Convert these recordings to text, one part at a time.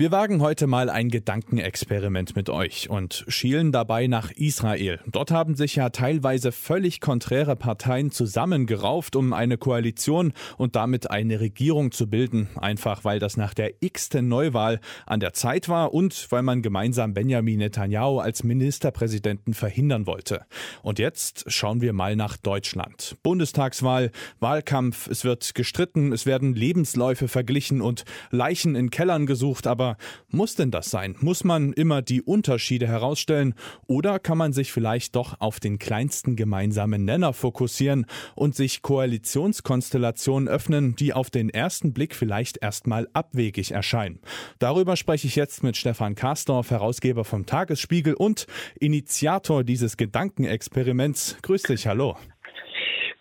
Wir wagen heute mal ein Gedankenexperiment mit euch und schielen dabei nach Israel. Dort haben sich ja teilweise völlig konträre Parteien zusammengerauft, um eine Koalition und damit eine Regierung zu bilden. Einfach weil das nach der x-ten Neuwahl an der Zeit war und weil man gemeinsam Benjamin Netanyahu als Ministerpräsidenten verhindern wollte. Und jetzt schauen wir mal nach Deutschland. Bundestagswahl, Wahlkampf, es wird gestritten, es werden Lebensläufe verglichen und Leichen in Kellern gesucht, aber muss denn das sein? Muss man immer die Unterschiede herausstellen oder kann man sich vielleicht doch auf den kleinsten gemeinsamen Nenner fokussieren und sich Koalitionskonstellationen öffnen, die auf den ersten Blick vielleicht erstmal abwegig erscheinen? Darüber spreche ich jetzt mit Stefan Karsdorf, Herausgeber vom Tagesspiegel und Initiator dieses Gedankenexperiments. Grüß dich, hallo.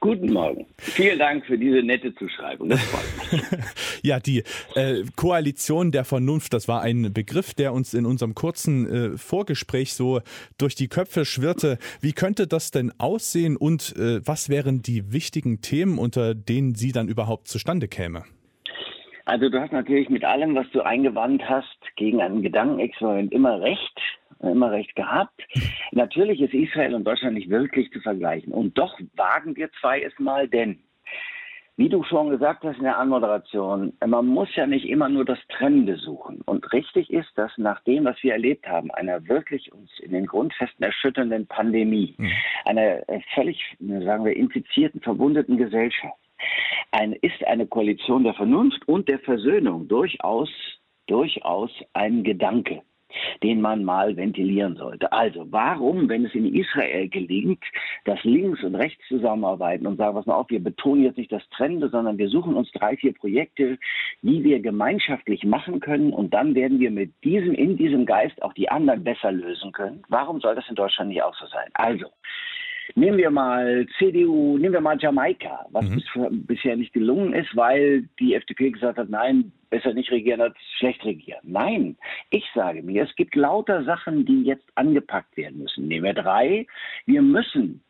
Guten Morgen. Vielen Dank für diese nette Zuschreibung. Das freut mich. ja, die äh, Koalition der Vernunft, das war ein Begriff, der uns in unserem kurzen äh, Vorgespräch so durch die Köpfe schwirrte. Wie könnte das denn aussehen und äh, was wären die wichtigen Themen, unter denen sie dann überhaupt zustande käme? Also du hast natürlich mit allem, was du eingewandt hast, gegen ein Gedankenexperiment immer recht immer recht gehabt. Natürlich ist Israel und Deutschland nicht wirklich zu vergleichen. Und doch wagen wir zwei es mal, denn wie du schon gesagt hast in der Anmoderation, man muss ja nicht immer nur das Trennende suchen. Und richtig ist, dass nach dem, was wir erlebt haben, einer wirklich uns in den Grundfesten erschütternden Pandemie, mhm. einer völlig, sagen wir, infizierten, verwundeten Gesellschaft, ein, ist eine Koalition der Vernunft und der Versöhnung durchaus, durchaus ein Gedanke den man mal ventilieren sollte. Also, warum, wenn es in Israel gelingt, dass links und rechts zusammenarbeiten und sagen, was mal auf, wir betonen jetzt nicht das Trende, sondern wir suchen uns drei, vier Projekte, die wir gemeinschaftlich machen können und dann werden wir mit diesem, in diesem Geist auch die anderen besser lösen können. Warum soll das in Deutschland nicht auch so sein? Also, Nehmen wir mal CDU, nehmen wir mal Jamaika, was mhm. bisher nicht gelungen ist, weil die FDP gesagt hat, nein, besser nicht regieren als schlecht regieren. Nein, ich sage mir, es gibt lauter Sachen, die jetzt angepackt werden müssen. Nehmen wir drei. Wir müssen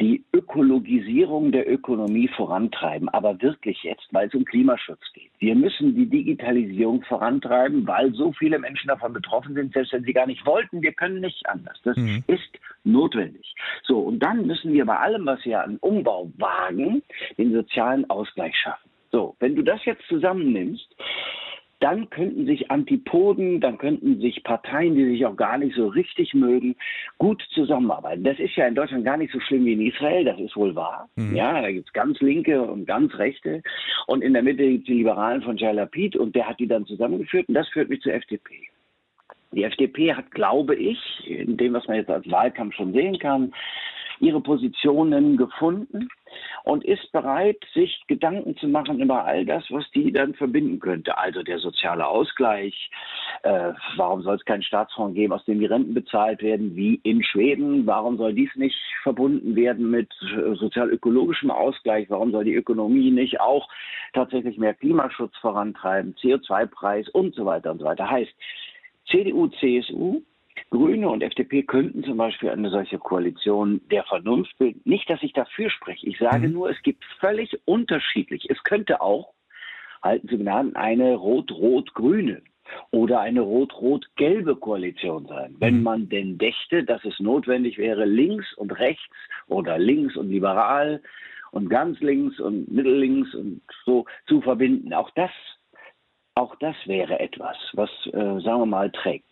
die Ökologisierung der Ökonomie vorantreiben, aber wirklich jetzt, weil es um Klimaschutz geht. Wir müssen die Digitalisierung vorantreiben, weil so viele Menschen davon betroffen sind, selbst wenn sie gar nicht wollten. Wir können nicht anders. Das mhm. ist notwendig. So, und dann müssen wir bei allem, was wir an Umbau wagen, den sozialen Ausgleich schaffen. So, wenn du das jetzt zusammennimmst, dann könnten sich Antipoden, dann könnten sich Parteien, die sich auch gar nicht so richtig mögen, gut zusammenarbeiten. Das ist ja in Deutschland gar nicht so schlimm wie in Israel, das ist wohl wahr. Mhm. Ja, da gibt es ganz Linke und ganz Rechte. Und in der Mitte gibt es die Liberalen von Jair Lapid und der hat die dann zusammengeführt und das führt mich zur FDP. Die FDP hat, glaube ich, in dem, was man jetzt als Wahlkampf schon sehen kann, ihre Positionen gefunden und ist bereit, sich Gedanken zu machen über all das, was die dann verbinden könnte. Also der soziale Ausgleich. Äh, warum soll es keinen Staatsfonds geben, aus dem die Renten bezahlt werden, wie in Schweden? Warum soll dies nicht verbunden werden mit äh, sozial-ökologischem Ausgleich? Warum soll die Ökonomie nicht auch tatsächlich mehr Klimaschutz vorantreiben, CO2-Preis und so weiter und so weiter? Heißt, CDU, CSU Grüne und FDP könnten zum Beispiel eine solche Koalition der Vernunft bilden. Nicht, dass ich dafür spreche. Ich sage mhm. nur, es gibt völlig unterschiedlich. Es könnte auch, halten Sie Gnaden, eine rot-rot-grüne oder eine rot-rot-gelbe Koalition sein. Wenn mhm. man denn dächte, dass es notwendig wäre, links und rechts oder links und liberal und ganz links und mittellinks und so zu verbinden. Auch das auch das wäre etwas, was, äh, sagen wir mal, trägt.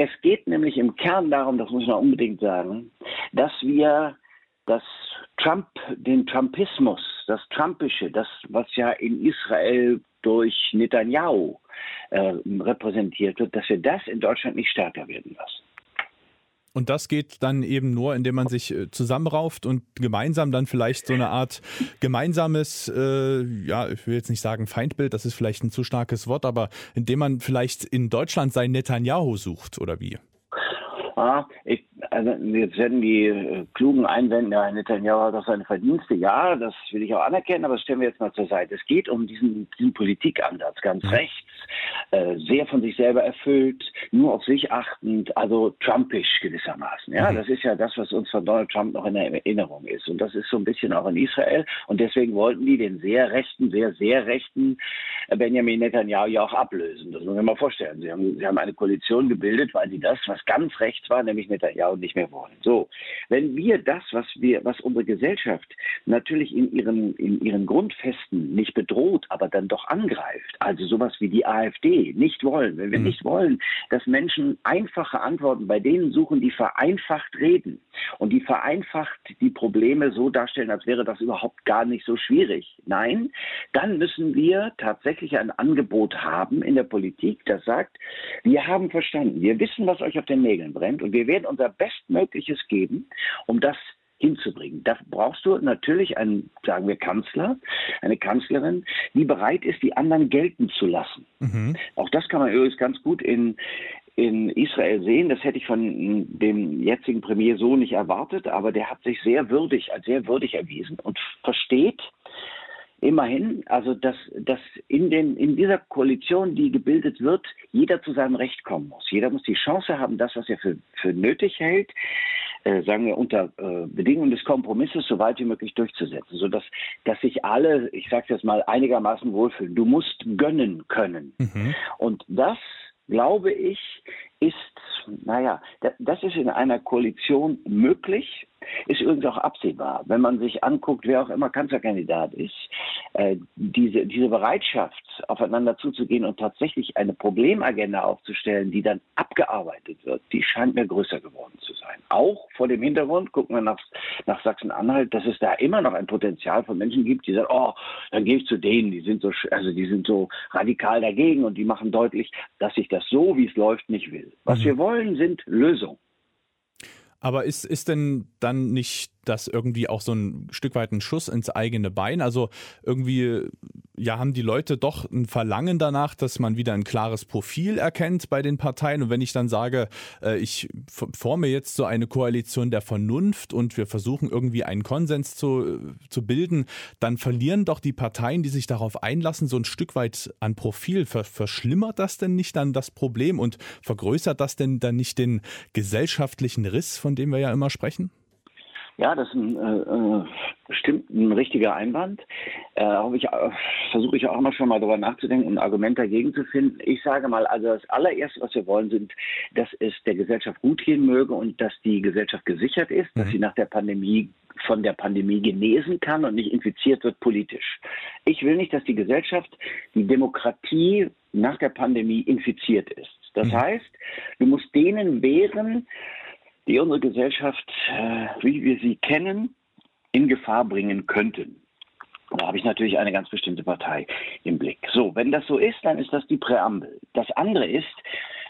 Es geht nämlich im Kern darum, das muss man unbedingt sagen, dass wir das Trump, den Trumpismus, das Trumpische, das, was ja in Israel durch Netanyahu äh, repräsentiert wird, dass wir das in Deutschland nicht stärker werden lassen. Und das geht dann eben nur, indem man sich äh, zusammenrauft und gemeinsam dann vielleicht so eine Art gemeinsames, äh, ja, ich will jetzt nicht sagen Feindbild, das ist vielleicht ein zu starkes Wort, aber indem man vielleicht in Deutschland sein Netanyahu sucht oder wie? Ah, ich, also jetzt werden die äh, klugen einwenden, ja, Netanyahu hat doch seine Verdienste. Ja, das will ich auch anerkennen, aber das stellen wir jetzt mal zur Seite. Es geht um diesen, diesen Politikansatz, ganz mhm. rechts, äh, sehr von sich selber erfüllt, nur auf sich achtend, also Trumpisch gewissermaßen. Ja, mhm. das ist ja das, was uns von Donald Trump noch in Erinnerung ist. Und das ist so ein bisschen auch in Israel. Und deswegen wollten die den sehr rechten, sehr, sehr rechten äh, Benjamin Netanyahu ja auch ablösen. Das muss man sich mal vorstellen. Sie haben, sie haben eine Koalition gebildet, weil sie das, was ganz rechts war, nämlich Netanyahu nicht mehr wollen. So, wenn wir das, was wir, was unsere Gesellschaft natürlich in ihren, in ihren Grundfesten nicht bedroht, aber dann doch angreift, also sowas wie die AfD nicht wollen, wenn wir mhm. nicht wollen, dass Menschen einfache Antworten bei denen suchen, die vereinfacht reden und die vereinfacht die Probleme so darstellen, als wäre das überhaupt gar nicht so schwierig. Nein, dann müssen wir tatsächlich ein Angebot haben in der Politik, das sagt, wir haben verstanden, wir wissen, was euch auf den Nägeln brennt und wir werden unser Bestmögliches geben, um das hinzubringen. Da brauchst du natürlich einen, sagen wir, Kanzler, eine Kanzlerin, die bereit ist, die anderen gelten zu lassen. Mhm. Auch das kann man übrigens ganz gut in, in Israel sehen. Das hätte ich von dem jetzigen Premier so nicht erwartet, aber der hat sich sehr würdig, als sehr würdig erwiesen und versteht, immerhin, also dass, dass in, den, in dieser Koalition, die gebildet wird, jeder zu seinem Recht kommen muss. Jeder muss die Chance haben, das, was er für, für nötig hält, äh, sagen wir unter äh, Bedingungen des Kompromisses so weit wie möglich durchzusetzen, sodass dass sich alle, ich sage jetzt mal, einigermaßen wohlfühlen. Du musst gönnen können. Mhm. Und das, glaube ich, ist, naja, das ist in einer Koalition möglich ist übrigens auch absehbar, wenn man sich anguckt, wer auch immer Kanzlerkandidat ist, äh, diese, diese Bereitschaft, aufeinander zuzugehen und tatsächlich eine Problemagenda aufzustellen, die dann abgearbeitet wird, die scheint mir größer geworden zu sein. Auch vor dem Hintergrund, gucken wir nach, nach Sachsen-Anhalt, dass es da immer noch ein Potenzial von Menschen gibt, die sagen, oh, dann gehe ich zu denen, die sind so, also die sind so radikal dagegen und die machen deutlich, dass ich das so, wie es läuft, nicht will. Was mhm. wir wollen, sind Lösungen. Aber ist, ist denn dann nicht das irgendwie auch so ein Stück weit ein Schuss ins eigene Bein? Also irgendwie ja, haben die Leute doch ein Verlangen danach, dass man wieder ein klares Profil erkennt bei den Parteien. Und wenn ich dann sage, äh, ich forme jetzt so eine Koalition der Vernunft und wir versuchen irgendwie einen Konsens zu, zu bilden, dann verlieren doch die Parteien, die sich darauf einlassen, so ein Stück weit an Profil. Ver verschlimmert das denn nicht dann das Problem und vergrößert das denn dann nicht den gesellschaftlichen Riss, von dem wir ja immer sprechen? Ja, das ist ein, äh, äh, bestimmt ein richtiger Einwand. Äh, ich, äh, versuche ich auch immer schon mal darüber nachzudenken und ein Argument dagegen zu finden. Ich sage mal, also das allererste, was wir wollen, sind, dass es der Gesellschaft gut gehen möge und dass die Gesellschaft gesichert ist, mhm. dass sie nach der Pandemie von der Pandemie genesen kann und nicht infiziert wird politisch. Ich will nicht, dass die Gesellschaft, die Demokratie nach der Pandemie infiziert ist. Das mhm. heißt, du musst denen wehren, die unsere Gesellschaft, äh, wie wir sie kennen, in Gefahr bringen könnten. Da habe ich natürlich eine ganz bestimmte Partei im Blick. So, wenn das so ist, dann ist das die Präambel. Das andere ist,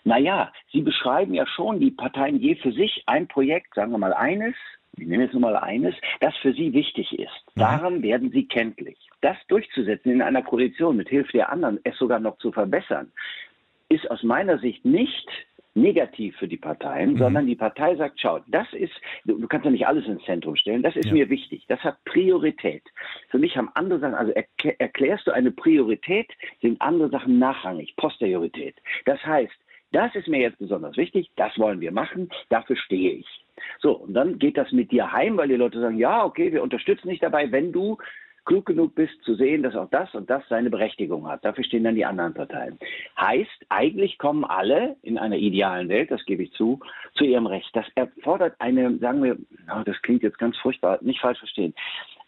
naja, Sie beschreiben ja schon die Parteien je für sich ein Projekt, sagen wir mal eines, ich nehme jetzt nur mal eines, das für Sie wichtig ist. Mhm. Daran werden Sie kenntlich. Das durchzusetzen in einer Koalition mit Hilfe der anderen, es sogar noch zu verbessern, ist aus meiner Sicht nicht negativ für die Parteien, mhm. sondern die Partei sagt, schau, das ist, du, kannst ja nicht alles ins Zentrum stellen, das ist ja. mir wichtig, das hat Priorität. Für mich haben andere Sachen, also erklär, erklärst du eine Priorität, sind andere Sachen nachrangig, Posteriorität. Das heißt, das ist mir jetzt besonders wichtig, das wollen wir machen, dafür stehe ich. So, und dann geht das mit dir heim, weil die Leute sagen, ja, okay, wir unterstützen dich dabei, wenn du klug genug bist zu sehen, dass auch das und das seine Berechtigung hat. Dafür stehen dann die anderen Parteien. Heißt, eigentlich kommen alle in einer idealen Welt, das gebe ich zu, zu ihrem Recht. Das erfordert eine, sagen wir, oh, das klingt jetzt ganz furchtbar, nicht falsch verstehen,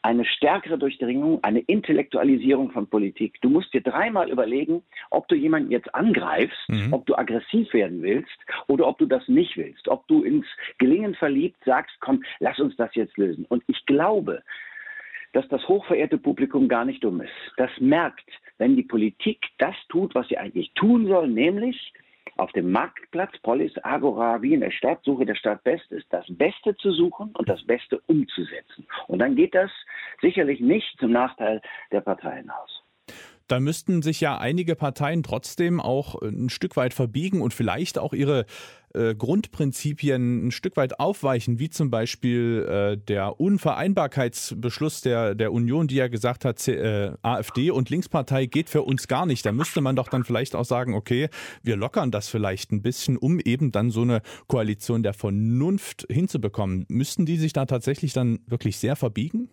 eine stärkere Durchdringung, eine Intellektualisierung von Politik. Du musst dir dreimal überlegen, ob du jemanden jetzt angreifst, mhm. ob du aggressiv werden willst oder ob du das nicht willst, ob du ins Gelingen verliebt sagst, komm, lass uns das jetzt lösen. Und ich glaube, dass das hochverehrte Publikum gar nicht dumm ist. Das merkt, wenn die Politik das tut, was sie eigentlich tun soll, nämlich auf dem Marktplatz, Polis, Agora, wie in der Stadt, Suche der Stadt Bestes, das Beste zu suchen und das Beste umzusetzen. Und dann geht das sicherlich nicht zum Nachteil der Parteien aus. Da müssten sich ja einige Parteien trotzdem auch ein Stück weit verbiegen und vielleicht auch ihre äh, Grundprinzipien ein Stück weit aufweichen, wie zum Beispiel äh, der Unvereinbarkeitsbeschluss der, der Union, die ja gesagt hat, äh, AfD und Linkspartei geht für uns gar nicht. Da müsste man doch dann vielleicht auch sagen, okay, wir lockern das vielleicht ein bisschen, um eben dann so eine Koalition der Vernunft hinzubekommen. Müssten die sich da tatsächlich dann wirklich sehr verbiegen?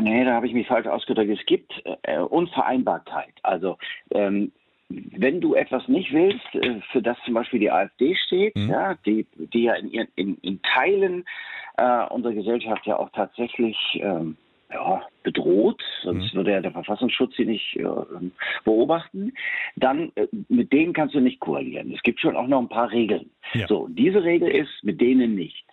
Nee, da habe ich mich falsch ausgedrückt. Es gibt äh, Unvereinbarkeit. Also ähm, wenn du etwas nicht willst, äh, für das zum Beispiel die AfD steht, mhm. ja, die, die ja in, in, in Teilen äh, unserer Gesellschaft ja auch tatsächlich ähm, ja, bedroht, sonst mhm. würde ja der Verfassungsschutz sie nicht äh, beobachten, dann äh, mit denen kannst du nicht koalieren. Es gibt schon auch noch ein paar Regeln. Ja. So, diese Regel ist mit denen nicht.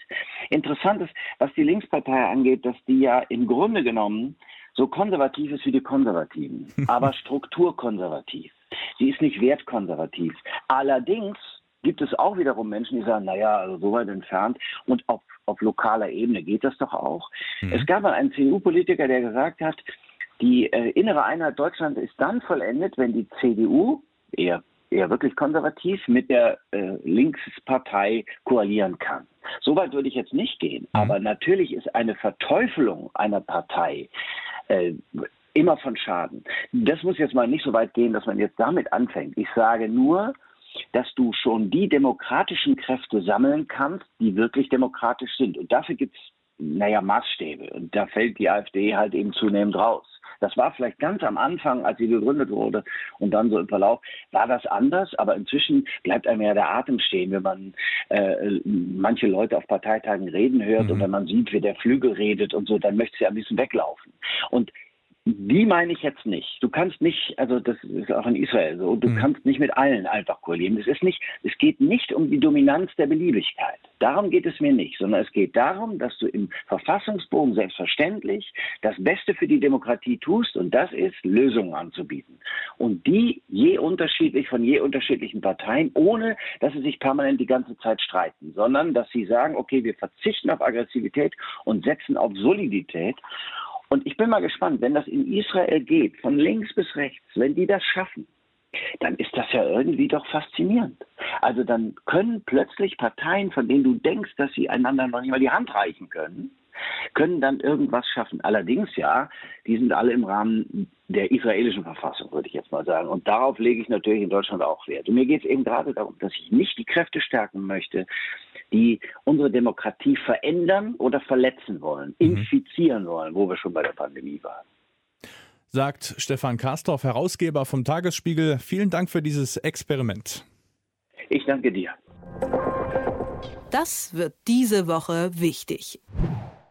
Interessant ist, was die Linkspartei angeht, dass die ja im Grunde genommen so konservativ ist wie die Konservativen, aber strukturkonservativ. Sie ist nicht wertkonservativ. Allerdings gibt es auch wiederum Menschen, die sagen, naja, also so weit entfernt und auf, auf lokaler Ebene geht das doch auch. Mhm. Es gab mal einen CDU-Politiker, der gesagt hat, die äh, innere Einheit Deutschlands ist dann vollendet, wenn die CDU, eher, eher wirklich konservativ, mit der äh, Linkspartei koalieren kann. So weit würde ich jetzt nicht gehen, mhm. aber natürlich ist eine Verteufelung einer Partei äh, immer von Schaden. Das muss jetzt mal nicht so weit gehen, dass man jetzt damit anfängt. Ich sage nur, dass du schon die demokratischen Kräfte sammeln kannst, die wirklich demokratisch sind. Und dafür gibt es, naja, Maßstäbe. Und da fällt die AfD halt eben zunehmend raus. Das war vielleicht ganz am Anfang, als sie gegründet wurde und dann so im Verlauf, war das anders, aber inzwischen bleibt einem ja der Atem stehen, wenn man äh, manche Leute auf Parteitagen reden hört mhm. und wenn man sieht, wie der Flügel redet und so, dann möchte sie ein bisschen weglaufen. Und die meine ich jetzt nicht. Du kannst nicht, also das ist auch in Israel so, du mhm. kannst nicht mit allen einfach koalieren. Es ist nicht, es geht nicht um die Dominanz der Beliebigkeit. Darum geht es mir nicht, sondern es geht darum, dass du im Verfassungsbogen selbstverständlich das Beste für die Demokratie tust und das ist, Lösungen anzubieten. Und die je unterschiedlich von je unterschiedlichen Parteien, ohne dass sie sich permanent die ganze Zeit streiten, sondern dass sie sagen, okay, wir verzichten auf Aggressivität und setzen auf Solidität. Und ich bin mal gespannt, wenn das in Israel geht, von links bis rechts, wenn die das schaffen, dann ist das ja irgendwie doch faszinierend. Also dann können plötzlich Parteien, von denen du denkst, dass sie einander noch nicht mal die Hand reichen können, können dann irgendwas schaffen. Allerdings ja, die sind alle im Rahmen der israelischen Verfassung, würde ich jetzt mal sagen. Und darauf lege ich natürlich in Deutschland auch Wert. Und mir geht es eben gerade darum, dass ich nicht die Kräfte stärken möchte, die unsere Demokratie verändern oder verletzen wollen, mhm. infizieren wollen, wo wir schon bei der Pandemie waren. Sagt Stefan Karstorff, Herausgeber vom Tagesspiegel. Vielen Dank für dieses Experiment. Ich danke dir. Das wird diese Woche wichtig.